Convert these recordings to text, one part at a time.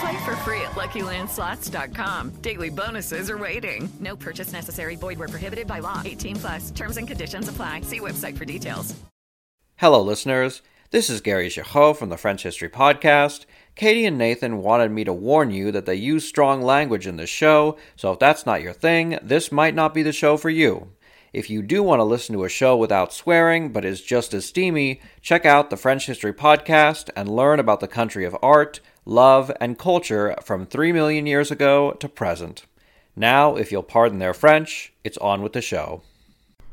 Play for free at LuckyLandSlots.com. Daily bonuses are waiting. No purchase necessary. Void where prohibited by law. 18 plus. Terms and conditions apply. See website for details. Hello, listeners. This is Gary Girod from the French History Podcast. Katie and Nathan wanted me to warn you that they use strong language in this show, so if that's not your thing, this might not be the show for you. If you do want to listen to a show without swearing but is just as steamy, check out the French History Podcast and learn about the country of art, love, and culture from 3 million years ago to present. Now, if you'll pardon their French, it's on with the show.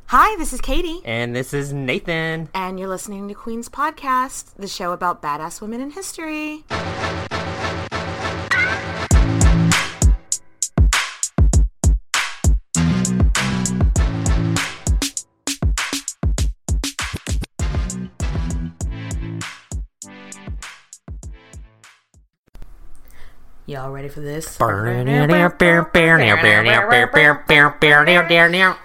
Hi, this is Katie, And this is Nathan. and you're listening to Queen's Podcast, the show about badass women in history. Y'all ready for this?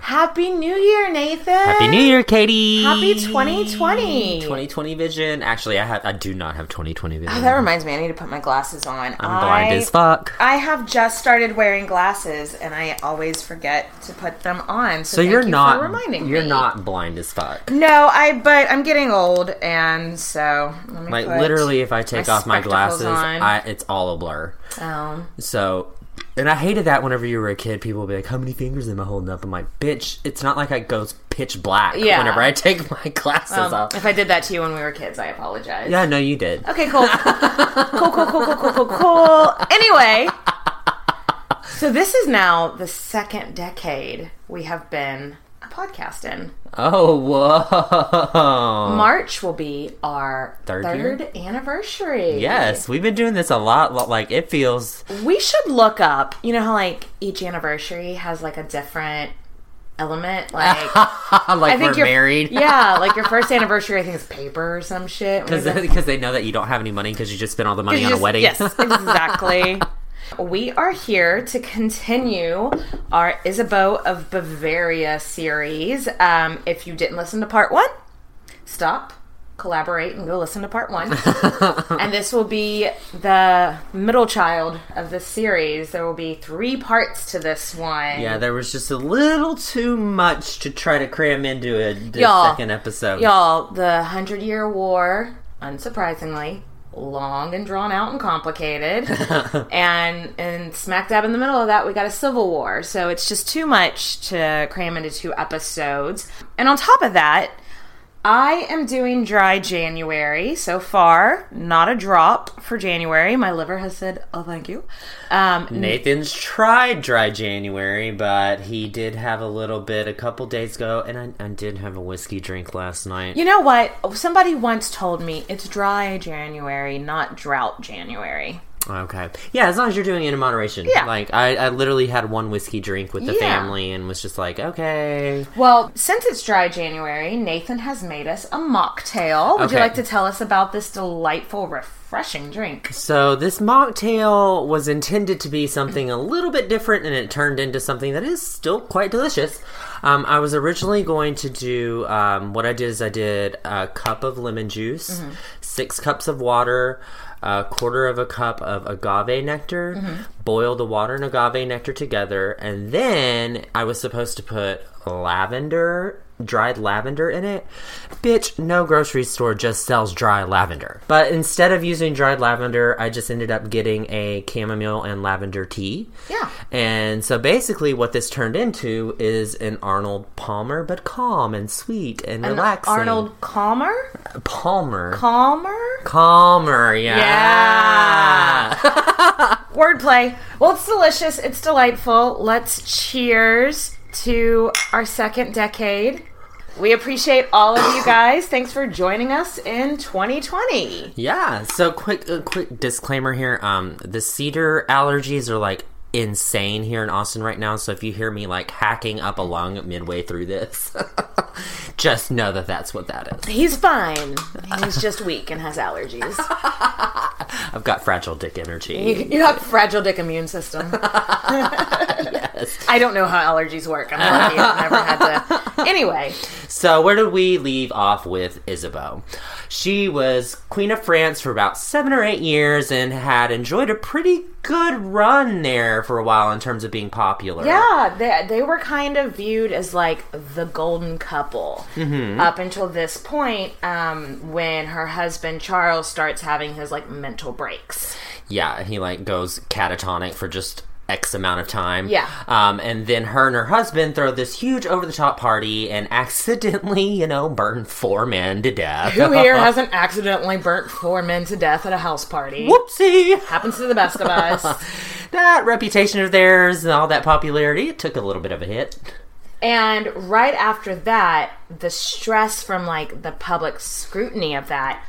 Happy New Year, Nathan! Happy New Year, Katie. Happy 2020. 2020 vision. Actually, I have. I do not have 2020 vision. Oh, that reminds me, I need to put my glasses on. I'm blind as fuck. I have just started wearing glasses, and I always forget to put them on. So, So thank you're you not. for reminding you're me. not blind as fuck. No, I. But I'm getting old, and so let me Like put literally, if I take off my glasses. I, it's all a blur. Oh. So, and I hated that whenever you were a kid, people would be like, "How many fingers am I holding up?" I'm like, "Bitch, it's not like I goes pitch black Yeah. whenever I take my glasses Um, off." if I did that to you when we were kids, I apologize. Yeah, no, you did. Okay, cool. cool, cool, cool, cool, cool, cool, cool. Anyway, so this is now the second decade we have been podcasting. Oh, whoa! March will be our Third third, anniversary. Yes, we've been doing this a lot. Like it feels. We should look up, you know how like each anniversary has like a different element? Like like we're married. Yeah, like your first anniversary I think is paper or some shit. Because they know that you don't have any money because you just spent all the money on a wedding. Yes, exactly. We are here to continue our Isabeau of Bavaria series. Um, if you didn't listen to part one, stop, collaborate, and go listen to part one. and this will be the middle child of the series. There will be three parts to this one. Yeah, there was just a little too much to try to cram into a Y'all, second episode. Y'all, the Hundred Year War, unsurprisingly, long and drawn out and complicated. and and smack dab in the middle of that, we got a civil war. So it's just too much to cram into two episodes. And on top of that, I am doing dry January so far. Not a drop for January. My liver has said, "Oh, thank you." Um, Nathan's tried dry January, but he did have a little bit a couple days ago, and I, I did have a whiskey drink last night. You know what? Somebody once told me it's dry January, not drought January. Okay. Yeah, as long as you're doing it in moderation. Yeah. Like, I, I literally had one whiskey drink with the Yeah. family and was just like, okay. Well, since it's dry January, Nathan has made us a mocktail. Would you like to tell us about this delightful, refreshing drink? So this mocktail was intended to be something a little bit different, and it turned into something that is still quite delicious. Um, I was originally going to do um, what I did is I did a cup of lemon juice, six cups of water, a quarter of a cup of agave nectar, mm-hmm. boil the water and agave nectar together, and then I was supposed to put lavender dried lavender in it. Bitch, no grocery store just sells dry lavender. But instead of using dried lavender, I just ended up getting a chamomile and lavender tea. Yeah. And so basically what this turned into is an Arnold Palmer, but calm and sweet and An relaxing. Arnold Calmer? Palmer. Calmer? Calmer, yeah. Yeah. Wordplay. Well, it's delicious. It's delightful. Let's cheers to our second decade. We appreciate all of you guys. Thanks for joining us in 2020. Yeah. So quick, a quick disclaimer here. Um, the cedar allergies are like insane here in Austin right now. So if you hear me like hacking up a lung midway through this, just know that that's what that is. He's fine. He's just weak and has allergies. I've got fragile dick energy. You, you have fragile dick immune system. I don't know how allergies work. I'm lucky. I've never had to. Anyway, So where did we leave off with Isabeau? She was Queen of France for about seven or eight years and had enjoyed a pretty good run there for a while in terms of being popular. yeah, they, they were kind of viewed as like the golden couple up until this point um, when her husband Charles starts having his like mental breaks. Yeah, he like goes catatonic for just X amount of time. Yeah. Um, and then her and her husband throw this huge over the top party and accidentally, you know, burn four men to death. Who here hasn't accidentally burnt four men to death at a house party? Whoopsie! Happens to the best of us. That reputation of theirs and all that popularity, it took a little bit of a hit. And right after that, the stress from like the public scrutiny of that,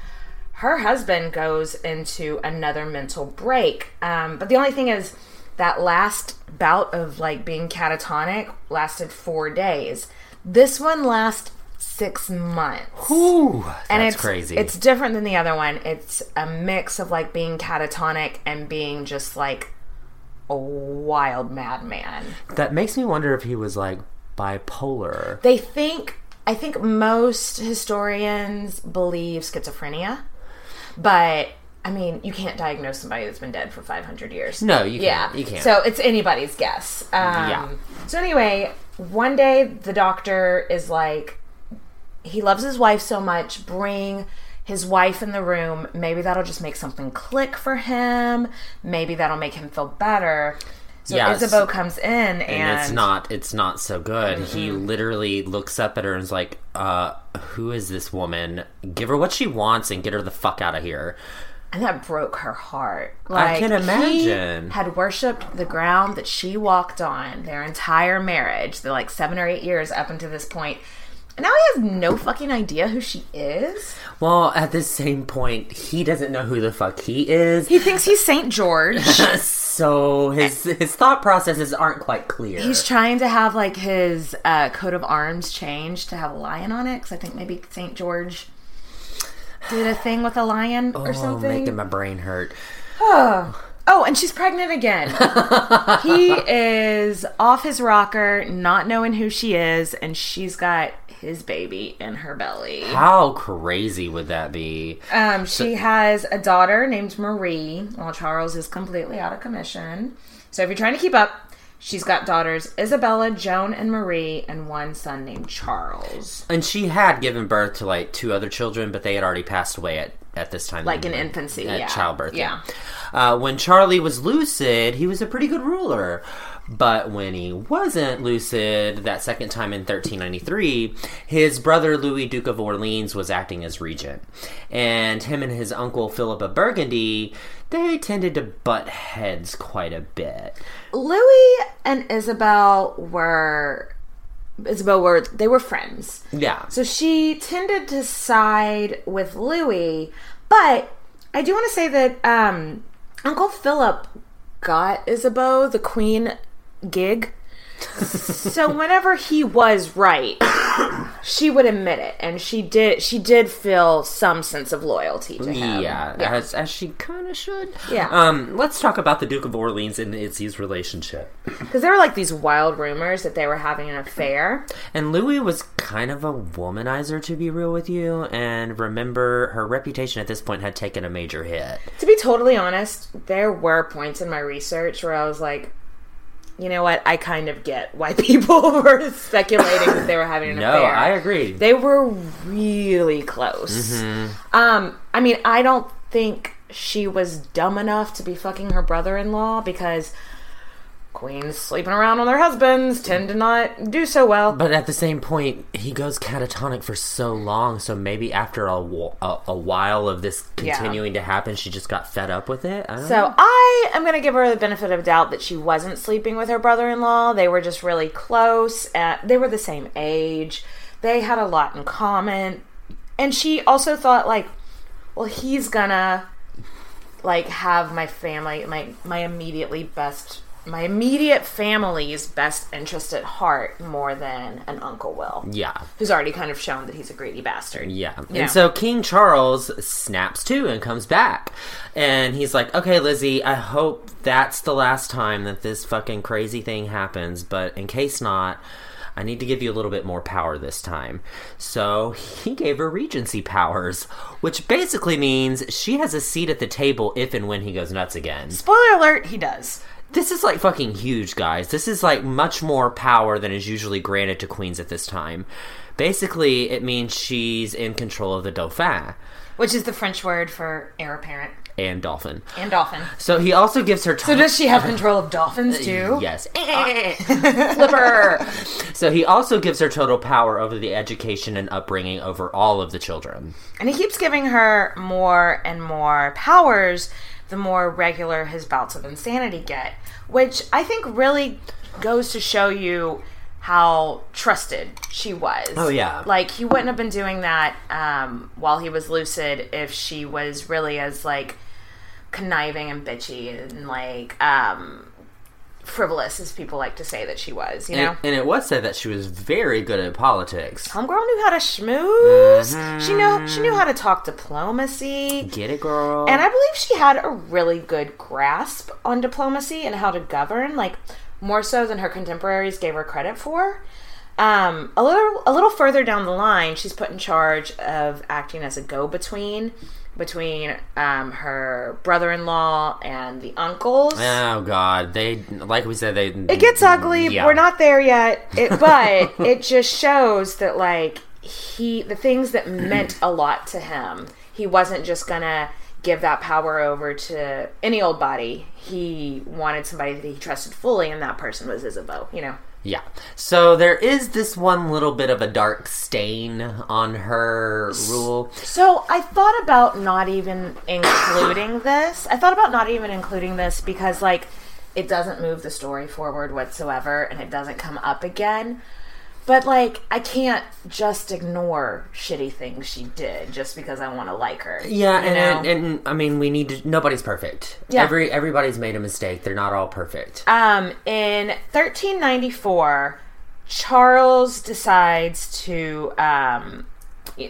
her husband goes into another mental break. Um, but the only thing is, that last bout of like being catatonic lasted four days. This one lasts six months. Ooh, that's and it's crazy. It's different than the other one. It's a mix of like being catatonic and being just like a wild madman. that makes me wonder if he was like bipolar. They think, I think most historians believe schizophrenia, but I mean, you can't diagnose somebody that's been dead for 500 years. No, you yeah, can't. You can't. So it's anybody's guess. Um, Yeah. So anyway, one day the doctor is like, he loves his wife so much. Bring his wife in the room. Maybe that'll just make something click for him. Maybe that'll make him feel better. So Yes. Isabeau comes in and, and it's not it's not so good. He literally looks up at her and is like, uh, who is this woman? Give her what she wants and get her the fuck out of here. And that broke her heart. Like, I can imagine. had worshipped the ground that she walked on their entire marriage, the like seven or eight years up until this point. And now he has no fucking idea who she is. Well, at the same point, he doesn't know who the fuck he is. He thinks he's Saint George. so his his thought processes aren't quite clear. he's trying to have like his uh, coat of arms changed to have a lion on it because I think maybe Saint George did a thing with a lion or oh, something. making my brain hurt. Oh, and she's pregnant again. he is off his rocker, not knowing who she is, and she's got his baby in her belly. How crazy would that be? Um, she has a daughter named Marie, while Charles is completely out of commission. So if you're trying to keep up, she's got daughters Isabella, Joan, and Marie, and one son named Charles. And she had given birth to like two other children, but they had already passed away at, at this time. Like in infancy, at yeah. childbirth. Yeah. Uh, when Charlie was lucid, he was a pretty good ruler. But when he wasn't lucid, that second time in 1393, his brother Louis, Duke of Orleans, was acting as regent. And him and his uncle Philip of Burgundy, they tended to butt heads quite a bit. Louis and Isabel were Isabel were they were friends. Yeah. So she tended to side with Louis, but I do want to say that um, Uncle Philip got Isabeau the queen gig. so whenever he was right, she would admit it, and she did. She did feel some sense of loyalty to him. Yeah, As, as she kind of should. Yeah. Um, let's talk about the Duke of Orleans and Izzy's relationship. because there were like these wild rumors that they were having an affair. And Louis was kind of a womanizer, to be real with you. And remember, her reputation at this point had taken a major hit. To be totally honest, there were points in my research where I was like, you know what? I kind of get why people were speculating that they were having an No, affair. I agree. They were really close. Um, I mean, I don't think she was dumb enough to be fucking her brother-in-law because queens sleeping around on their husbands tend to not do so well. But at the same point, he goes catatonic for so long, so maybe after a, a, a while of this Yeah. continuing to happen, she just got fed up with it. I don't know. So I am going to give her the benefit of doubt that she wasn't sleeping with her brother-in-law. They were just really close. Uh, they were the same age. They had a lot in common. And she also thought like, well, he's gonna like have my family, my my immediately best my immediate family's best interest at heart more than an uncle will. Yeah. Who's already kind of shown that he's a greedy bastard. Yeah. Yeah. And so King Charles snaps to and comes back. And he's like, okay, Lizzie, I hope that's the last time that this fucking crazy thing happens. But in case not, I need to give you a little bit more power this time. So he gave her regency powers, which basically means she has a seat at the table if and when he goes nuts again. Spoiler alert, he does. This is like fucking huge, guys. This is like much more power than is usually granted to queens at this time. Basically, it means she's in control of the Dauphin Which is the French word for heir apparent. and Dolphin. And dolphin. So he also gives her. Total So does she have control of dolphins uh, too? Yes. Eh. Uh, Flipper. so he also gives her total power over the education and upbringing over all of the children. And he keeps giving her more and more powers the more regular his bouts of insanity get, which I think really goes to show you how trusted she was. Oh, yeah. Like he wouldn't have been doing that um, while he was lucid if she was really as like conniving and bitchy and like um frivolous as people like to say that she was, you know? And, and it was said that she was very good at politics. Homegirl knew how to schmooze. She knew she knew how to talk diplomacy. Get it, girl? And I believe she had a really good grasp on diplomacy and how to govern, like more so than her contemporaries gave her credit for. Um, a little a little further down the line, she's put in charge of acting as a go-between between um, her brother-in-law and the uncles. Oh God, they like we said they. It gets ugly. Yeah. We're not there yet. It, but it just shows that like he the things that meant a lot to him. He wasn't just gonna give that power over to any old body. He wanted somebody that he trusted fully, and that person was Isabeau. You know. Yeah. So there is this one little bit of a dark stain on her rule. So I thought about not even including this. I thought about not even including this because like it doesn't move the story forward whatsoever and it doesn't come up again. But like I can't just ignore shitty things she did just because I want to like her. Yeah, and, and and I mean, we need to. Nobody's perfect. Yeah. Every everybody's made a mistake. They're not all perfect. Um, in 1394, Charles decides to um,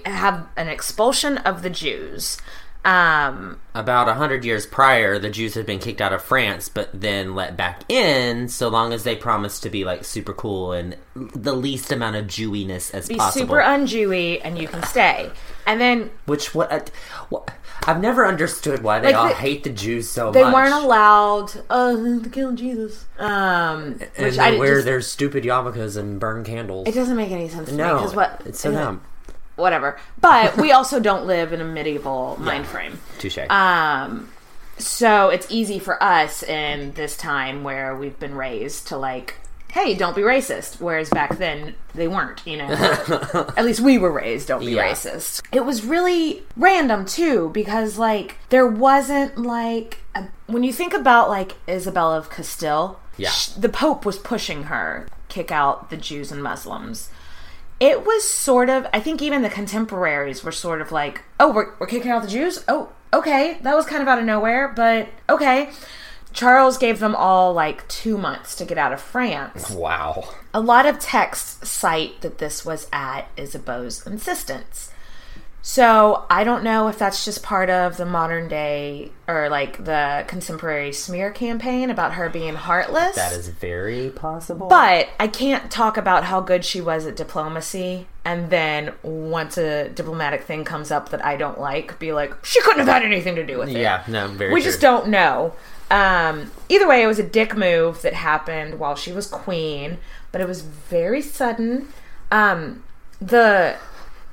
have an expulsion of the Jews. Um, About a hundred years prior, the Jews had been kicked out of France, but then let back in, so long as they promised to be like super cool and the least amount of Jewiness as be possible. super un-Jewy and you can stay. And then Which what, uh, what I've never understood why they Like all the- hate the Jews so they much. weren't allowed uh, to kill Jesus. Um, and which they I wear just, their stupid yarmulkes and burn candles. it doesn't make any sense to me no, because what it's so dumb. Whatever, but we also don't live in a medieval mind frame. Touche. Um, so it's easy for us in this time where we've been raised to like, hey, don't be racist. Whereas back then they weren't, you know. At least we were raised, don't be Yeah. racist. It was really random too because like there wasn't like a, when you think about like Isabella of Castile, Yeah. sh- the Pope was pushing her kick out the Jews and Muslims it was sort of i think even the contemporaries were sort of like oh we're, we're kicking out the jews? Oh okay. That was kind of out of nowhere but okay. Charles gave them all like two months to get out of france. Wow. a lot of texts cite that this was at isabeau's insistence so i don't know if that's just part of the modern day or like the contemporary smear campaign about her being heartless That is very possible. but I can't talk about how good she was at diplomacy and then once a diplomatic thing comes up that I don't like, be like, she couldn't have had anything to do with it. yeah, no, very. We true. just don't know. Um, either way, it was a dick move that happened while she was queen, but it was very sudden. Um, the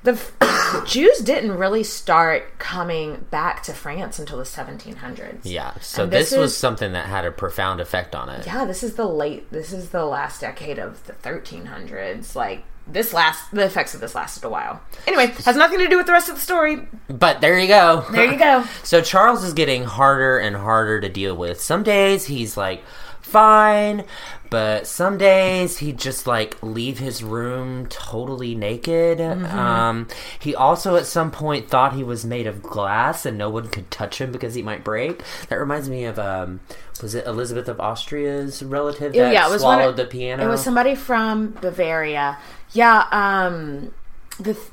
the Jews didn't really start coming back to France until the 1700s. Yeah, so And this, this was something that had a profound effect on it. yeah, this is the late. This is the last decade of the 1300s. Like this last, the effects of this lasted a while. Anyway, has nothing to do with the rest of the story. But there you go. There you go. so Charles is getting harder and harder to deal with. Some days he's like fine. But some days he'd just like leave his room totally naked. Um, he also at some point thought he was made of glass and no one could touch him because he might break. That reminds me of um, was it Elizabeth of Austria's relative that yeah, it was swallowed of- the piano? It was somebody from Bavaria. Yeah, um the th-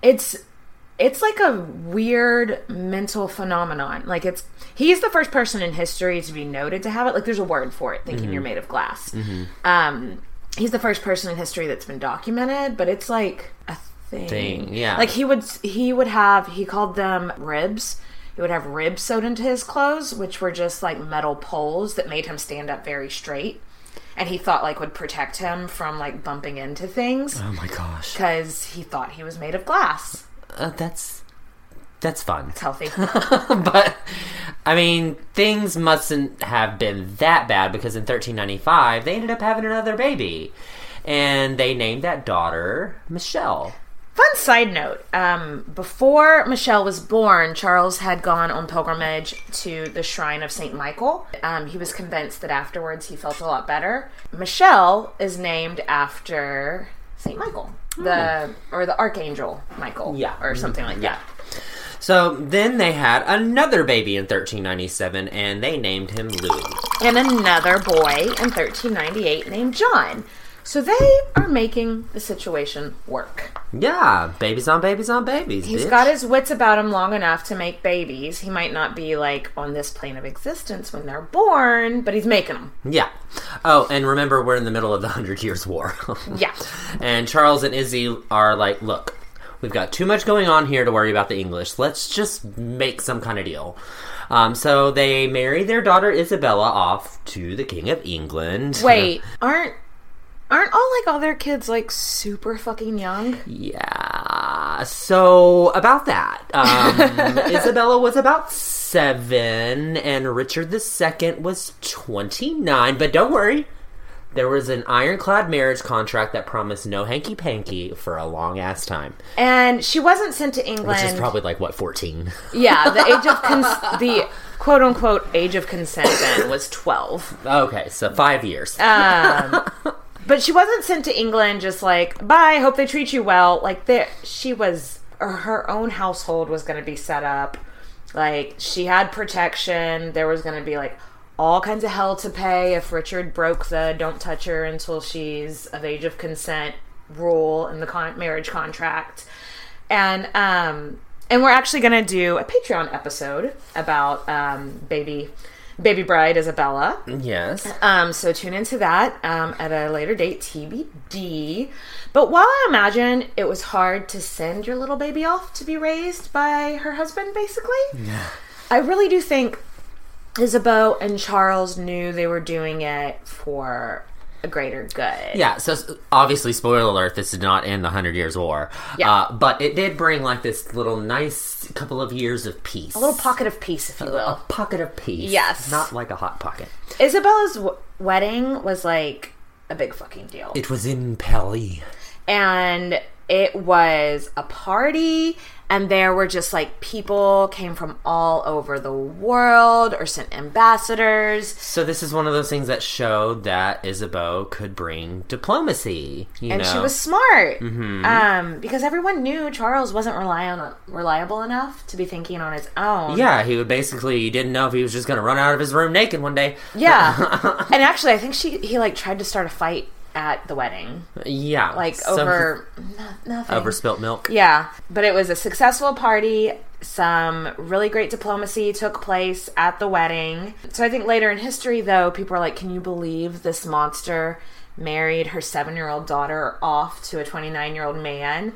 it's it's like a weird mental phenomenon. Like it's he's the first person in history to be noted to have it. Like there's a word for it, thinking you're made of glass. Um he's the first person in history that's been documented, but it's like a thing. Thing, yeah. Like he would he would have he called them ribs. He would have ribs sewed into his clothes, which were just like metal poles that made him stand up very straight. And he thought like would protect him from like bumping into things oh my gosh, because he thought he was made of glass. Uh, that's that's fun. It's healthy. but I mean, things mustn't have been that bad because in 1395 they ended up having another baby, and they named that daughter Michelle. Fun side note: um, before Michelle was born, Charles had gone on pilgrimage to the shrine of Saint Michael. Um, he was convinced that afterwards he felt a lot better. Michelle is named after Saint Michael, hmm. the or the archangel Michael, Yeah. or something like that. So then they had another baby in 1397, and they named him Louis. and another boy in 1398 named John. So they are making the situation work. Yeah, babies on babies on babies. He's bitch. got his wits about him long enough to make babies. He might not be like on this plane of existence when they're born, but he's making them. Yeah. Oh, and remember, we're in the middle of the Hundred Years' War. Yeah. And Charles and Izzy are like, look, we've got too much going on here to worry about the English. Let's just make some kind of deal. Um, so they marry their daughter Isabella off to the King of England. Wait, aren't aren't all like all their kids like super fucking young? Yeah. So about that, um, Isabella was about seven, and Richard II was twenty-nine. But don't worry, there was an ironclad marriage contract that promised no hanky panky for a long ass time, And she wasn't sent to England. which is probably like what fourteen. yeah, the age of cons- the quote unquote age of consent then was 12. Okay, so five years. But she wasn't sent to England just like, bye, hope they treat you well. Like, there, she was, her own household was going to be set up. Like, she had protection. There was going to be, like, all kinds of hell to pay if Richard broke the don't touch her until she's of age of consent rule in the con- marriage contract. And, um, and we're actually going to do a Patreon episode about, um, baby, baby bride Isabella. yes. Um, so tune into that um, at a later date, TBD. But while I imagine it was hard to send your little baby off to be raised by her husband, basically, I really do think Isabeau and Charles knew they were doing it for a greater good. Yeah, so obviously, spoiler alert, this did not end the Hundred Years' War. Yeah. Uh, but it did bring like this little nice couple of years of peace. A little pocket of peace, if you will. a pocket of peace. Yes. Not like a hot pocket. Isabella's w- wedding was like a big fucking deal. It was in Paris. and it was a party and there were just like people came from all over the world or sent ambassadors So this is one of those things that showed that Isabeau could bring diplomacy. You and know? she was smart um, because everyone knew charles wasn't reliable, reliable enough to be thinking on his own Yeah, he would basically he didn't know if he was just going to run out of his room naked one day. yeah and actually i think she he like tried to start a fight at the wedding Yeah, like so- over no, nothing over spilt milk. Yeah, but it was a successful party. Some really great diplomacy took place at the wedding. So I think later in history, though, people are like, can you believe this monster married her seven year old daughter off to a 29 year old man?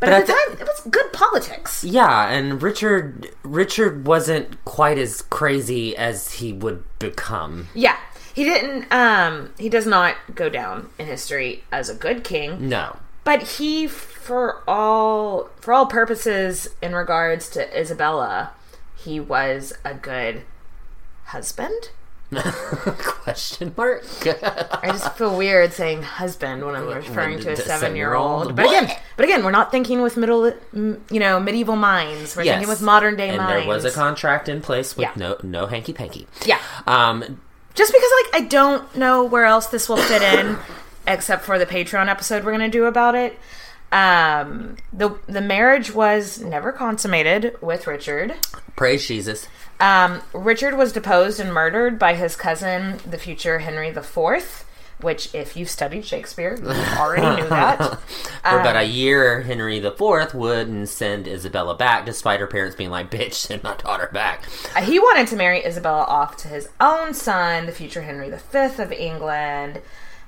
But, But at the thi- time, it was good politics. Yeah, and Richard Richard wasn't quite as crazy as he would become. Yeah. He didn't, um, he does not go down in history as a good king. No. But he, for all for all purposes, in regards to Isabella, he was a good husband. Question mark. I just feel weird saying husband when I'm referring to a seven-year-old. But again, but again, we're not thinking with middle, you know, medieval minds. We're thinking with modern day and minds. there was a contract in place with Yeah. no no hanky panky. Yeah. Um, just because like I don't know where else this will fit in, except for the Patreon episode we're gonna do about it. Um, the the marriage was never consummated with Richard. Praise Jesus. Um, Richard was deposed and murdered by his cousin, the future Henry IV. Which, if you've studied Shakespeare, you already knew that. For about a year, Henry IV wouldn't send Isabella back, despite her parents being like, "Bitch, send my daughter back." Uh, he wanted to marry Isabella off to his own son, the future Henry V of England.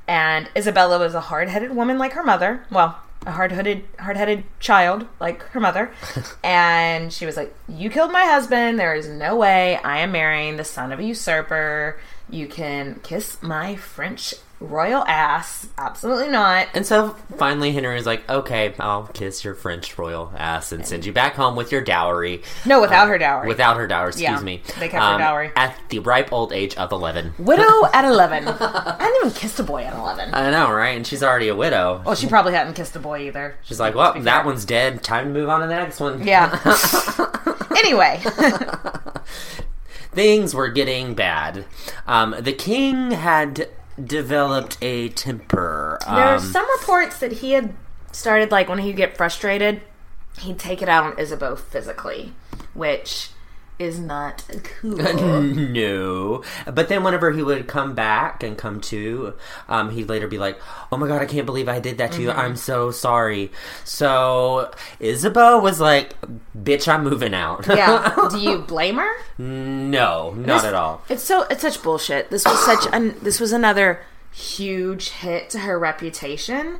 And Isabella was a hard-headed woman like her mother. Well, a hard-headed, hard-headed child like her mother. and she was like, "You killed my husband. There is no way I am marrying the son of a usurper. You can kiss my French royal ass. Absolutely not." And so finally, Henry was like, "Okay, I'll kiss your French royal ass and send you back home with your dowry." No, without her dowry. Without her dowry, excuse Yeah, me. Um, they kept her dowry. at the ripe old age of eleven. Widow at 11. I hadn't even kissed a boy at 11. I know, right? And she's already a widow. Well, she probably hadn't kissed a boy either. She's like, "Well, that fair. one's dead. Time to move on to the next one." Yeah. anyway, things were getting bad. Um, the king had developed a temper. there are Um, some reports that he had started, like, when he'd get frustrated, he'd take it out on Isabeau physically, which is not cool. no, but then whenever he would come back and come to, um, he'd later be like, "Oh my god, I can't believe I did that to you. I'm so sorry." So Isabeau was like, "Bitch, I'm moving out." yeah. Do you blame her? no, not This- at all. It's so it's such bullshit. This was such an this was another huge hit to her reputation.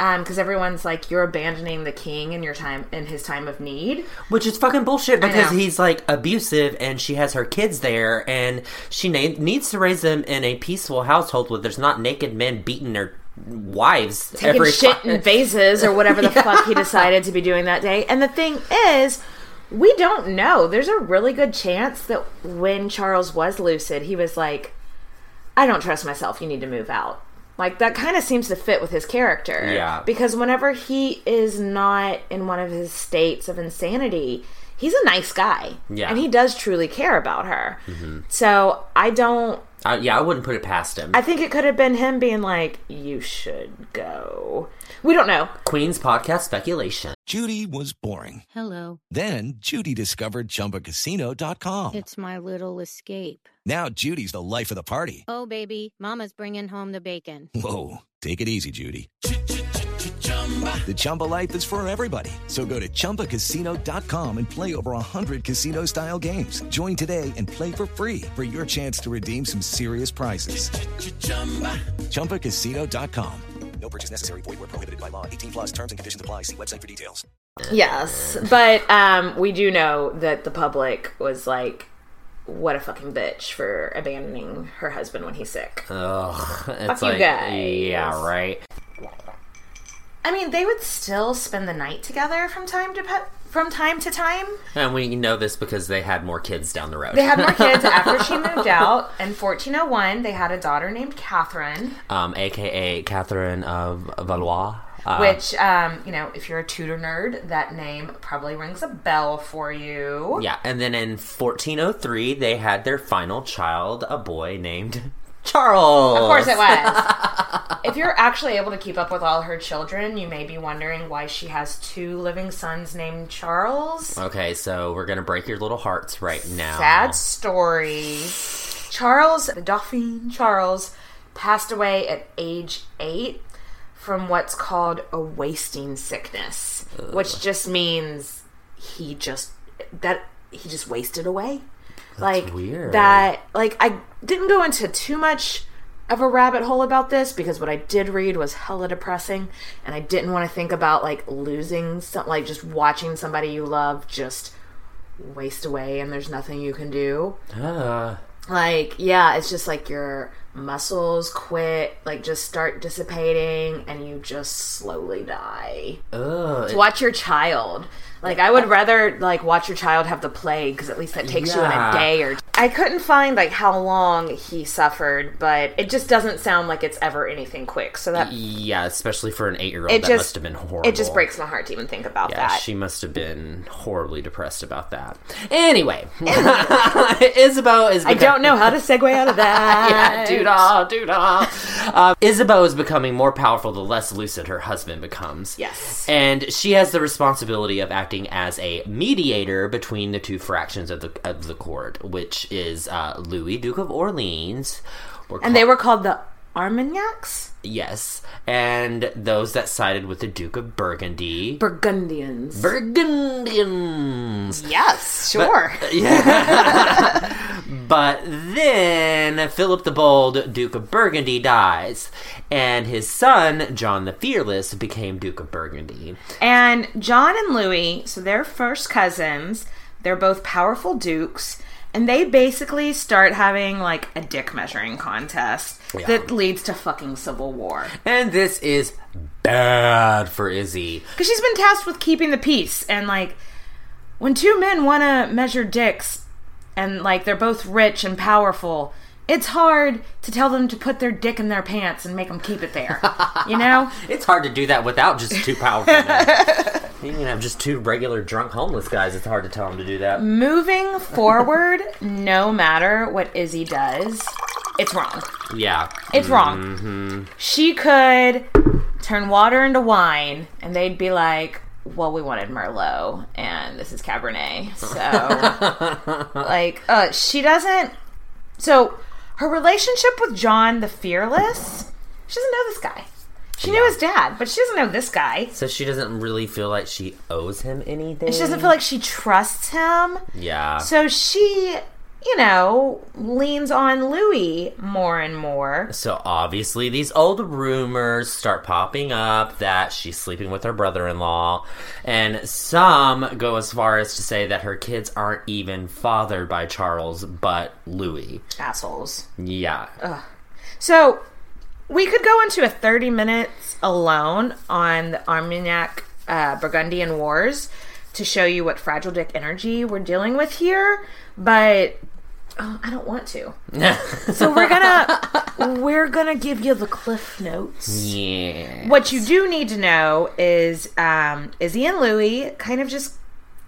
Um, because everyone's like, you're abandoning the king in your time in his time of need. Which is fucking bullshit because he's like abusive and she has her kids there and she na- needs to raise them in a peaceful household where there's not naked men beating their wives taking every shit in vases or whatever the fuck he decided to be doing that day. And the thing is, we don't know. There's a really good chance that when Charles was lucid, he was like, I don't trust myself. You need to move out. Like, that kind of seems to fit with his character. Yeah. Because whenever he is not in one of his states of insanity, he's a nice guy. Yeah. And he does truly care about her. Mm-hmm. So I don't. Uh, yeah, I wouldn't put it past him. I think it could have been him being like, you should go. We don't know. Queen's podcast speculation. Judy was boring. Hello. Then Judy discovered ChumbaCasino.com. It's my little escape. Now Judy's the life of the party. Oh, baby, Mama's bringing home the bacon. Whoa, take it easy, Judy. The Chumba life is for everybody. So go to ChumbaCasino.com and play over 100 casino-style games. Join today and play for free for your chance to redeem some serious prizes. ChumbaCasino.com. No purchase necessary. Void where prohibited by law. 18 plus terms and conditions apply. See website for details. Yes, but um, we do know that the public was like, "What a fucking bitch for abandoning her husband when he's sick." Ugh, it's you like, guys. yeah, right. I mean, they would still spend the night together from time to pe- from time to time. And we know this because they had more kids down the road. They had more kids after she moved out. In 1401, they had a daughter named Catherine, um, aka Catherine of Valois. Uh, which, um, you know, if you're a Tudor nerd, that name probably rings a bell for you. yeah, and then in 1403 they had their final child, a boy named Charles. Of course it was. if you're actually able to keep up with all her children, you may be wondering why she has two living sons named Charles. Okay, so we're gonna break your little hearts right now. Sad story. Charles, the Dauphin Charles, passed away at age eight from what's called a wasting sickness, which just means he just that he just wasted away. Like weird. that like I didn't go into too much of a rabbit hole about this because what I did read was hella depressing and I didn't want to think about like losing some like just watching somebody you love just waste away and there's nothing you can do. Uh, Like, yeah, it's just like your muscles quit, like just start dissipating and you just slowly die. ugh, To watch your child Like I would rather like watch your child have the plague because at least that takes you in a day or. Two. I couldn't find like how long he suffered, but it just doesn't sound like it's ever anything quick. So that Yeah, especially for an eight-year-old, it that just must have been horrible. It just breaks my heart to even think about Yeah, that. she must have been horribly depressed about that. Anyway, Isabeau is. I don't know how to segue out of that. yeah, that. doo-dah, doo-dah. Uh, Isabeau is becoming more powerful the less lucid her husband becomes. Yes. And she has the responsibility of acting as a mediator between the two fractions of the of the court, which is uh, Louis, Duke of Orleans. And they were called the Armagnacs? Yes, and those that sided with the Duke of Burgundy. Burgundians. Burgundians. yes, sure. Yeah. but then Philip the Bold, Duke of Burgundy, dies, and his son, John the Fearless, became Duke of Burgundy. And John and Louis, so they're first cousins. They're both powerful dukes. And they basically start having like a dick measuring contest Yeah. that leads to fucking civil war. And this is bad for Izzy. Because she's been tasked with keeping the peace. And like, when two men want to measure dicks and like they're both rich and powerful, it's hard to tell them to put their dick in their pants and make them keep it there. you know? It's hard to do that without just two powerful men. You can have just two regular drunk homeless guys. It's hard to tell them to do that. Moving forward, no matter what Izzy does, it's wrong. Yeah. It's wrong. Mhm. She could turn water into wine, and they'd be like, "Well, we wanted Merlot, and this is Cabernet." So, like, uh, she doesn't. So, her relationship with John the Fearless, she doesn't know this guy. She knew his dad, but she doesn't know this guy. So she doesn't really feel like she owes him anything. She doesn't feel like she trusts him. Yeah. So she, you know, leans on Louis more and more. So obviously, these old rumors start popping up that she's sleeping with her brother-in-law, and some go as far as to say that her kids aren't even fathered by Charles, but Louis. Assholes. Yeah. Ugh. So we could go into a 30 minutes alone on the Armagnac uh, Burgundian Wars to show you what fragile dick energy we're dealing with here, but oh, I don't want to. so we're gonna we're gonna give you the cliff notes. Yeah. What you do need to know is um, Izzy and Louis kind of just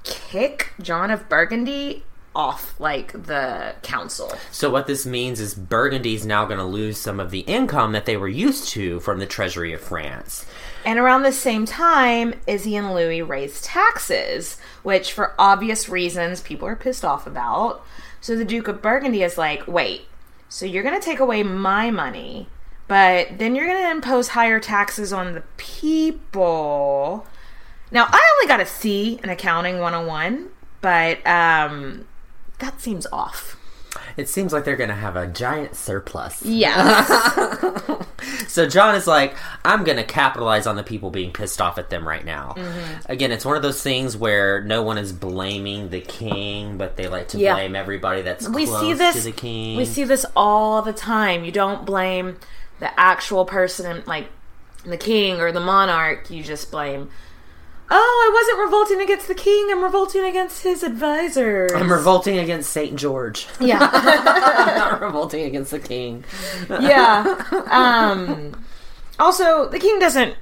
kick John of Burgundy off like the council. So what this means is Burgundy's now going to lose some of the income that they were used to from the treasury of France. And around the same time, Izzy and Louis raise taxes, which for obvious reasons people are pissed off about. So the Duke of Burgundy is like, wait, so you're going to take away my money, but then you're going to impose higher taxes on the people. Now, I only got a C in accounting 101, but um, that seems off. It seems like they're going to have a giant surplus. Yeah. So John is like, I'm going to capitalize on the people being pissed off at them right now. Mhm. Again, it's one of those things where no one is blaming the king, but they like to Yeah. blame everybody that's we see this to the king. we see this all the time you don't blame the actual person like the king or the monarch you just blame oh i wasn't revolting against the king i'm revolting against his advisors I'm revolting against Saint George. Yeah. I'm not revolting against the king. yeah um also the king doesn't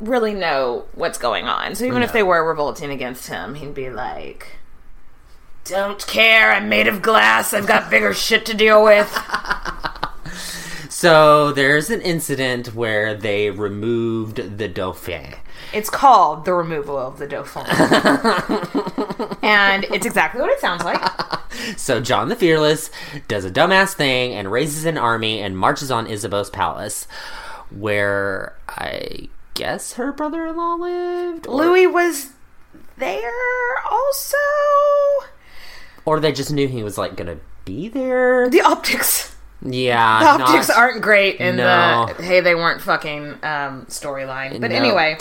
really know what's going on so even if they were revolting against him he'd be like don't care i'm made of glass i've got bigger shit to deal with So there's an incident where they removed the Dauphin. It's called the removal of the Dauphin. and it's exactly what it sounds like. So John the Fearless does a dumbass thing and raises an army and marches on Isabeau's palace, where I guess her brother-in-law lived. Or, Louis was there also. or they just knew he was like gonna be there. The optics. Yeah, the optics not- aren't great in No. the hey they weren't fucking um, storyline. But No. anyway,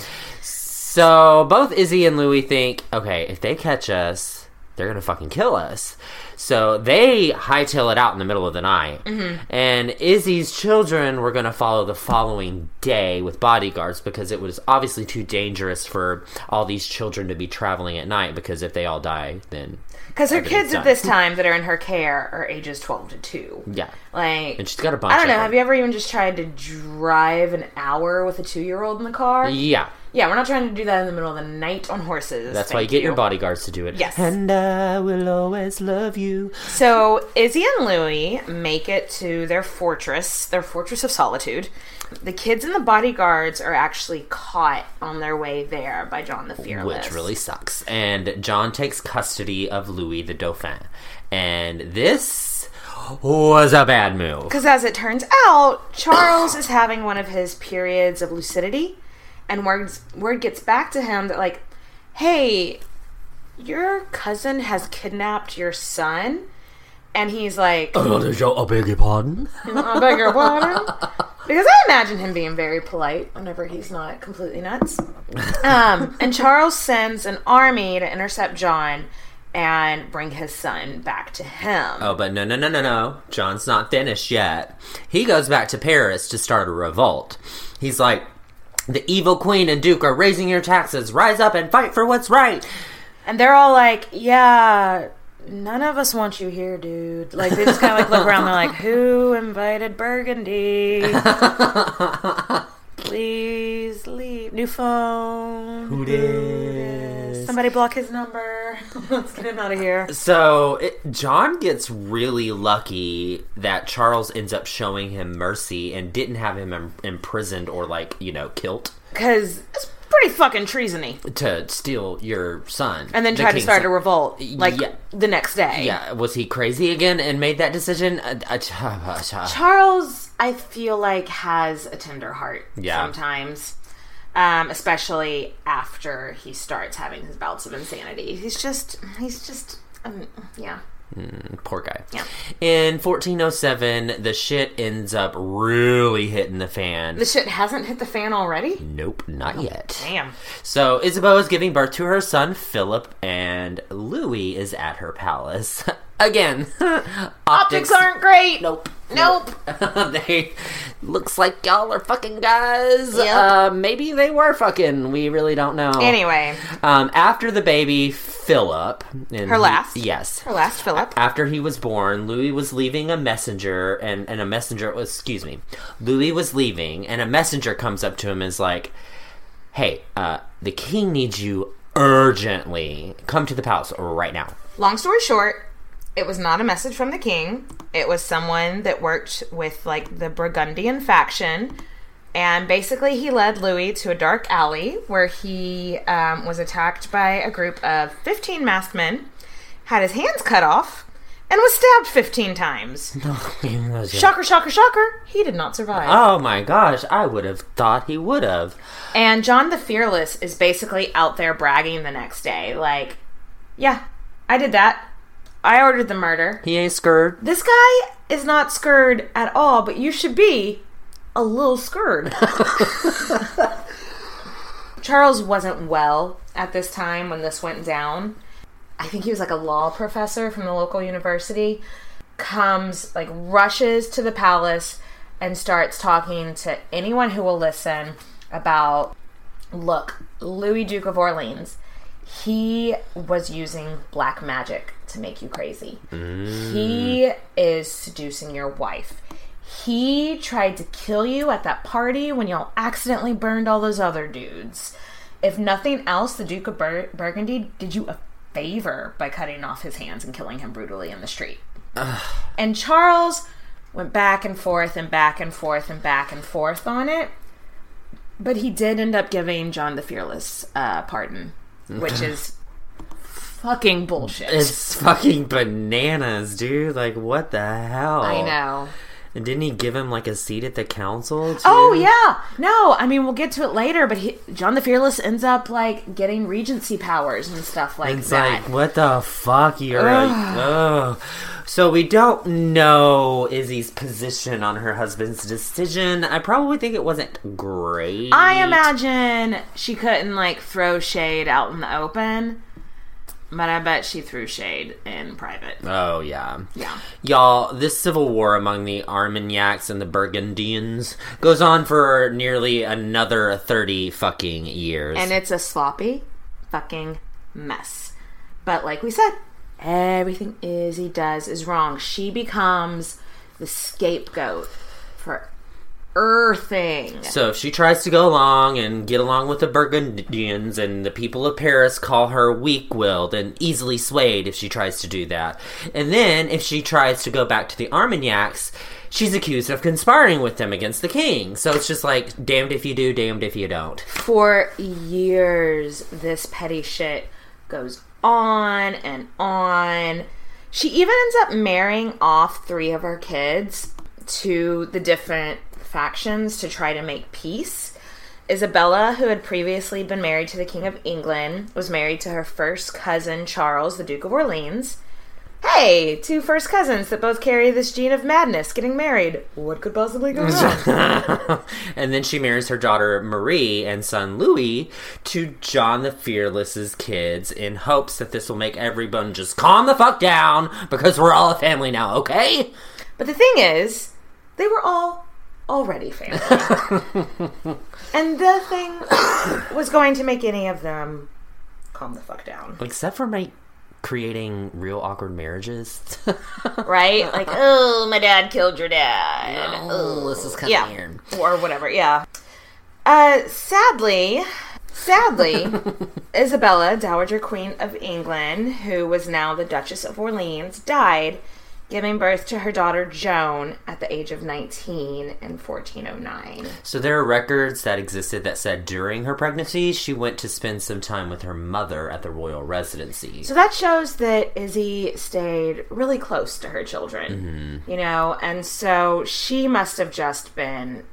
So both Izzy and Louis think, okay, if they catch us, they're gonna fucking kill us. So they hightail it out in the middle of the night. Mhm. And Izzy's children were gonna follow the following day with bodyguards because it was obviously too dangerous for all these children to be traveling at night because if they all die, then Because her kids at this time that are in her care are ages 12 to 2. Yeah. Like, And she's got a bunch I don't know. Have you ever even just tried to drive an hour with a two year old in the car? Yeah. Yeah, we're not trying to do that in the middle of the night on horses. That's why you get your bodyguards to do it. Yes. And I will always love you. So Izzy and Louie make it to their fortress, their fortress of solitude. The kids and the bodyguards are actually caught on their way there by John the Fearless. Which really sucks. And John takes custody of Louis the Dauphin. And this was a bad move. Because as it turns out, Charles is having one of his periods of lucidity, and word word gets back to him that like, hey, your cousin has kidnapped your son, and he's like, Oh, I beg your pardon? I beg your pardon. Because I imagine him being very polite whenever he's not completely nuts. Um, and Charles sends an army to intercept John and bring his son back to him. Oh, but no, no, no, no, no. John's not finished yet. He goes back to Paris to start a revolt. He's like, the evil queen and duke are raising your taxes. Rise up and fight for what's right. And they're all like, yeah, none of us want you here, dude. Like, they just kind of like look around. They're like, who invited Burgundy? Please leave. New phone. Who did? Somebody block his number. Let's get him out of here. So it, John gets really lucky that Charles ends up showing him mercy and didn't have him im- imprisoned or like you know killed Because it's pretty fucking treasony. to steal your son And then the try to start son. a revolt, like Yeah. the next day. Yeah, was he crazy again and made that decision? Uh, uh, Charles, I feel like, has a tender heart Yeah. sometimes. Um, especially after he starts having his bouts of insanity. He's just, he's just, um, yeah. Mm, poor guy. Yeah. In 1407, the shit ends up really hitting the fan. The shit hasn't hit the fan already? Nope, not yet. Damn. So Isabeau is giving birth to her son Philip, and Louis is at her palace again. Optics aren't great. Nope. Nope. they looks like y'all are fucking guys. Yep. Uh, maybe they were fucking. We really don't know. Anyway, um, after the baby Philip, and Her he- last? yes, her last Philip. after he was born, Louis was leaving a messenger, and, and a messenger was, excuse me, Louis was leaving, and a messenger comes up to him and is like, hey, uh, the king needs you urgently. Come to the palace right now. Long story short, it was not a message from the king. It was someone that worked with like the Burgundian faction. And basically, he led Louis to a dark alley where he um, was attacked by a group of 15 masked men, had his hands cut off, and was stabbed 15 times. Shocker, shocker, shocker. He did not survive. Oh my gosh, I would have thought he would have. And John the Fearless is basically out there bragging the next day, like, yeah, I did that. I ordered the murder. He ain't scared. This guy is not scared at all, but you should be a little scared. Charles wasn't well at this time when this went down. I think he was like a law professor from the local university. Comes, like, rushes to the palace and starts talking to anyone who will listen about look, Louis Duke of Orleans, he was using black magic to make you crazy. He is seducing your wife. He tried to kill you at that party when y'all accidentally burned all those other dudes. If nothing else, the Duke of Bur- Burgundy did you a favor by cutting off his hands and killing him brutally in the street. And Charles went back and forth and back and forth and back and forth on it. But he did end up giving John the Fearless uh, pardon, which is fucking bullshit. It's fucking bananas, dude. Like, what the hell? I know. And didn't he give him like a seat at the council? Too? Oh yeah, no. I mean, we'll get to it later. But he, John the Fearless ends up like getting regency powers and stuff like it's that. like, what the fuck? You're like, ugh. So we don't know Izzy's position on her husband's decision. I probably think it wasn't great. I imagine she couldn't like throw shade out in the open. But I bet she threw shade in private. Oh yeah, Yeah. Y'all, this civil war among the Armagnacs and the Burgundians goes on for nearly another thirty fucking years. And it's a sloppy fucking mess. But like we said, everything Izzy does is wrong. She becomes the scapegoat for earthing. So if she tries to go along and get along with the Burgundians, and the people of Paris call her weak-willed and easily swayed if she tries to do that, and then if she tries to go back to the Armagnacs, she's accused of conspiring with them against the king. So it's just like damned if you do, damned if you don't. For years, this petty shit goes on and on. She even ends up marrying off three of her kids to the different factions to try to make peace. Isabella, who had previously been married to the King of England, was married to her first cousin Charles, the Duke of Orleans. Hey, two first cousins that both carry this gene of madness getting married. What could possibly go wrong? and then she marries her daughter Marie and son Louis to John the Fearless's kids in hopes that this will make everyone just calm the fuck down because we're all a family now, okay? But the thing is, they were all already family. and the thing was going to make any of them calm the fuck down. Except for my creating real awkward marriages. Right? Like, oh, my dad killed your dad. oh, this is kind of weird. Or whatever, yeah. Uh, sadly, sadly, Isabella, Dowager Queen of England, who was now the Duchess of Orleans, died, giving birth to her daughter Joan at the age of 19 in 1409. So there are records that existed that said during her pregnancy she went to spend some time with her mother at the royal residency. So that shows that Izzy stayed really close to her children, mm-hmm. you know, and so she must have just been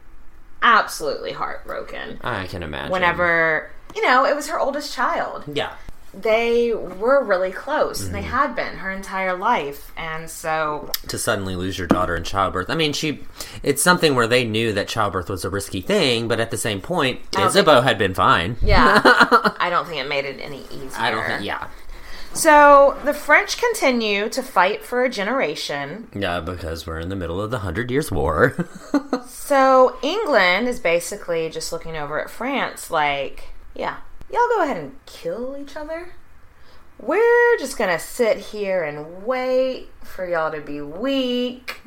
absolutely heartbroken I can imagine. whenever, you know, it was her oldest child. Yeah. They were really close, and they mm. had been her entire life, and so to suddenly lose your daughter in childbirth. I mean, she it's something where they knew that childbirth was a risky thing, but at the same point, Isabeau had been fine. yeah, I don't think it made it any easier. I don't think yeah. So the French continue to fight for a generation. Yeah, because we're in the middle of the Hundred Years' War. So England is basically just looking over at France like, yeah, y'all go ahead and kill each other. We're just gonna sit here and wait for y'all to be weak.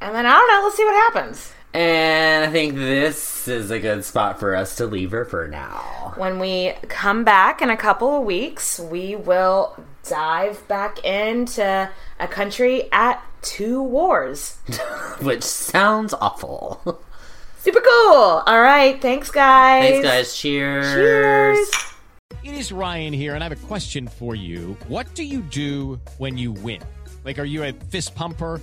And then I don't know, let's see what happens. and I think this is a good spot for us to leave her for now. When we come back in a couple of weeks, we will dive back into a country at two wars. Which sounds awful. Super cool. All right, thanks guys. Thanks guys. Cheers. Cheers. It is Ryan here, and I have a question for you. What do you do when you win? Like, are you a fist pumper?